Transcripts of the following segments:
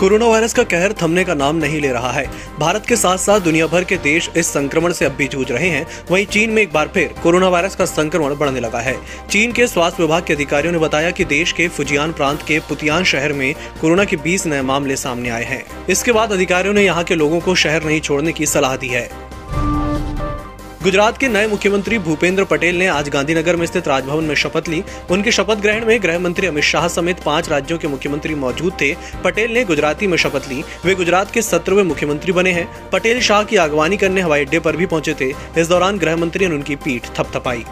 Corona virus का कहर थमने का नाम नहीं ले रहा है। भारत के साथ साथ दुनिया भर के देश इस संक्रमण से अब भी जूझ रहे हैं। वहीं चीन में एक बार फिर कोरोना वायरस का संक्रमण बढ़ने लगा है। चीन के स्वास्थ्य विभाग के अधिकारियों ने बताया कि देश के फुजियान प्रांत के पुतियान शहर में कोरोना के 20 नए मामले सामने आए हैं। इसके बाद अधिकारियों ने यहाँ के लोगों को शहर नहीं छोड़ने की सलाह दी है। गुजरात के नए मुख्यमंत्री भूपेंद्र पटेल ने आज गांधीनगर में स्थित राजभवन में शपथ ली। उनके शपथ ग्रहण में गृह मंत्री अमित शाह समेत पाँच राज्यों के मुख्यमंत्री मौजूद थे। पटेल ने गुजराती में शपथ ली। वे गुजरात के सत्रहवें मुख्यमंत्री बने हैं। पटेल शाह की अगवानी करने हवाई अड्डे पर भी पहुँचे थे। इस दौरान गृह मंत्री ने उनकी पीठ थपथपाई।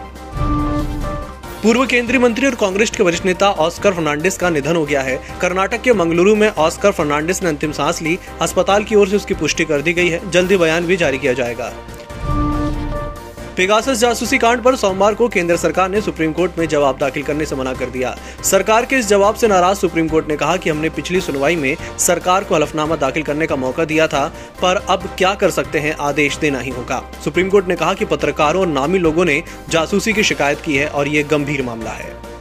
पूर्व केंद्रीय मंत्री और कांग्रेस के वरिष्ठ नेता ऑस्कर फर्नांडिस का निधन हो गया है। कर्नाटक के मंगलुरु में ऑस्कर फर्नांडिस ने अंतिम सांस ली। अस्पताल की ओर से उसकी पुष्टि कर दी गई है। जल्दी बयान भी जारी किया जाएगा। पेगासस जासूसी कांड पर सोमवार को केंद्र सरकार ने सुप्रीम कोर्ट में जवाब दाखिल करने से मना कर दिया। सरकार के इस जवाब से नाराज़ सुप्रीम कोर्ट ने कहा कि हमने पिछली सुनवाई में सरकार को हलफनामा दाखिल करने का मौका दिया था, पर अब क्या कर सकते हैं, आदेश देना ही होगा। सुप्रीम कोर्ट ने कहा कि पत्रकारों और नामी लोगों ने जासूसी की शिकायत की है और ये गंभीर मामला है।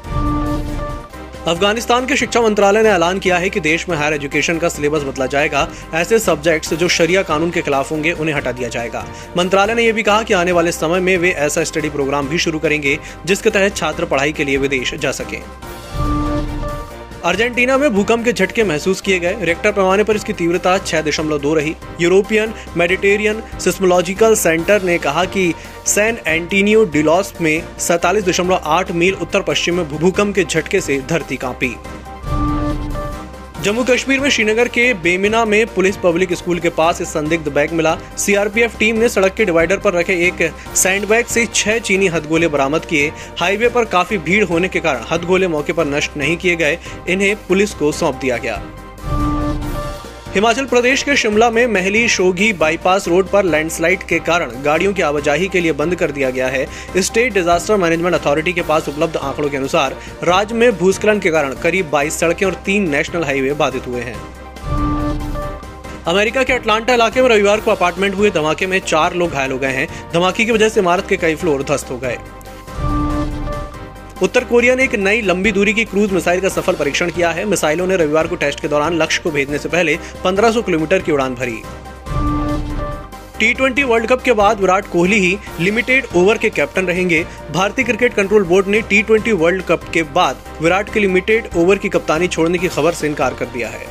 अफ़गानिस्तान के शिक्षा मंत्रालय ने ऐलान किया है कि देश में हायर एजुकेशन का सिलेबस बदला जाएगा। ऐसे सब्जेक्ट्स जो शरिया कानून के खिलाफ होंगे, उन्हें हटा दिया जाएगा। मंत्रालय ने यह भी कहा कि आने वाले समय में वे ऐसा स्टडी प्रोग्राम भी शुरू करेंगे, जिसके तहत छात्र पढ़ाई के लिए विदेश जा सके। अर्जेंटीना में भूकंप के झटके महसूस किए गए। रेक्टर पैमाने पर इसकी तीव्रता छह दशमलव दो रही। यूरोपियन मेडिटेरियन सिस्मोलॉजिकल सेंटर ने कहा कि सैन एंटीनियो डिलॉस में सैतालीस दशमलव आठ मील उत्तर पश्चिम में भूकंप के झटके से धरती कांपी। जम्मू कश्मीर में श्रीनगर के बेमिना में पुलिस पब्लिक स्कूल के पास इस संदिग्ध बैग मिला। सीआरपीएफ टीम ने सड़क के डिवाइडर पर रखे एक सैंड बैग से छह चीनी हथगोले बरामद किए। हाईवे पर काफ़ी भीड़ होने के कारण हथगोले मौके पर नष्ट नहीं किए गए। इन्हें पुलिस को सौंप दिया गया। हिमाचल प्रदेश के शिमला में महली शोघी बाईपास रोड पर लैंडस्लाइड के कारण गाड़ियों की आवाजाही के लिए बंद कर दिया गया है। स्टेट डिजास्टर मैनेजमेंट अथॉरिटी के पास उपलब्ध आंकड़ों के अनुसार राज्य में भूस्खलन के कारण करीब 22 सड़कें और तीन नेशनल हाईवे बाधित हुए हैं। अमेरिका के अटलांटा इलाके में रविवार को अपार्टमेंट हुए धमाके में चार लोग घायल हो गए हैं। धमाके की वजह से इमारत के कई फ्लोर ध्वस्त हो गए। उत्तर कोरिया ने एक नई लंबी दूरी की क्रूज मिसाइल का सफल परीक्षण किया है। मिसाइलों ने रविवार को टेस्ट के दौरान लक्ष्य को भेजने से पहले 1500 किलोमीटर की उड़ान भरी। टी ट्वेंटी वर्ल्ड कप के बाद विराट कोहली ही लिमिटेड ओवर के कैप्टन रहेंगे। भारतीय क्रिकेट कंट्रोल बोर्ड ने टी ट्वेंटी वर्ल्ड कप के बाद विराट के लिमिटेड ओवर की कप्तानी छोड़ने की खबर से इनकार कर दिया है।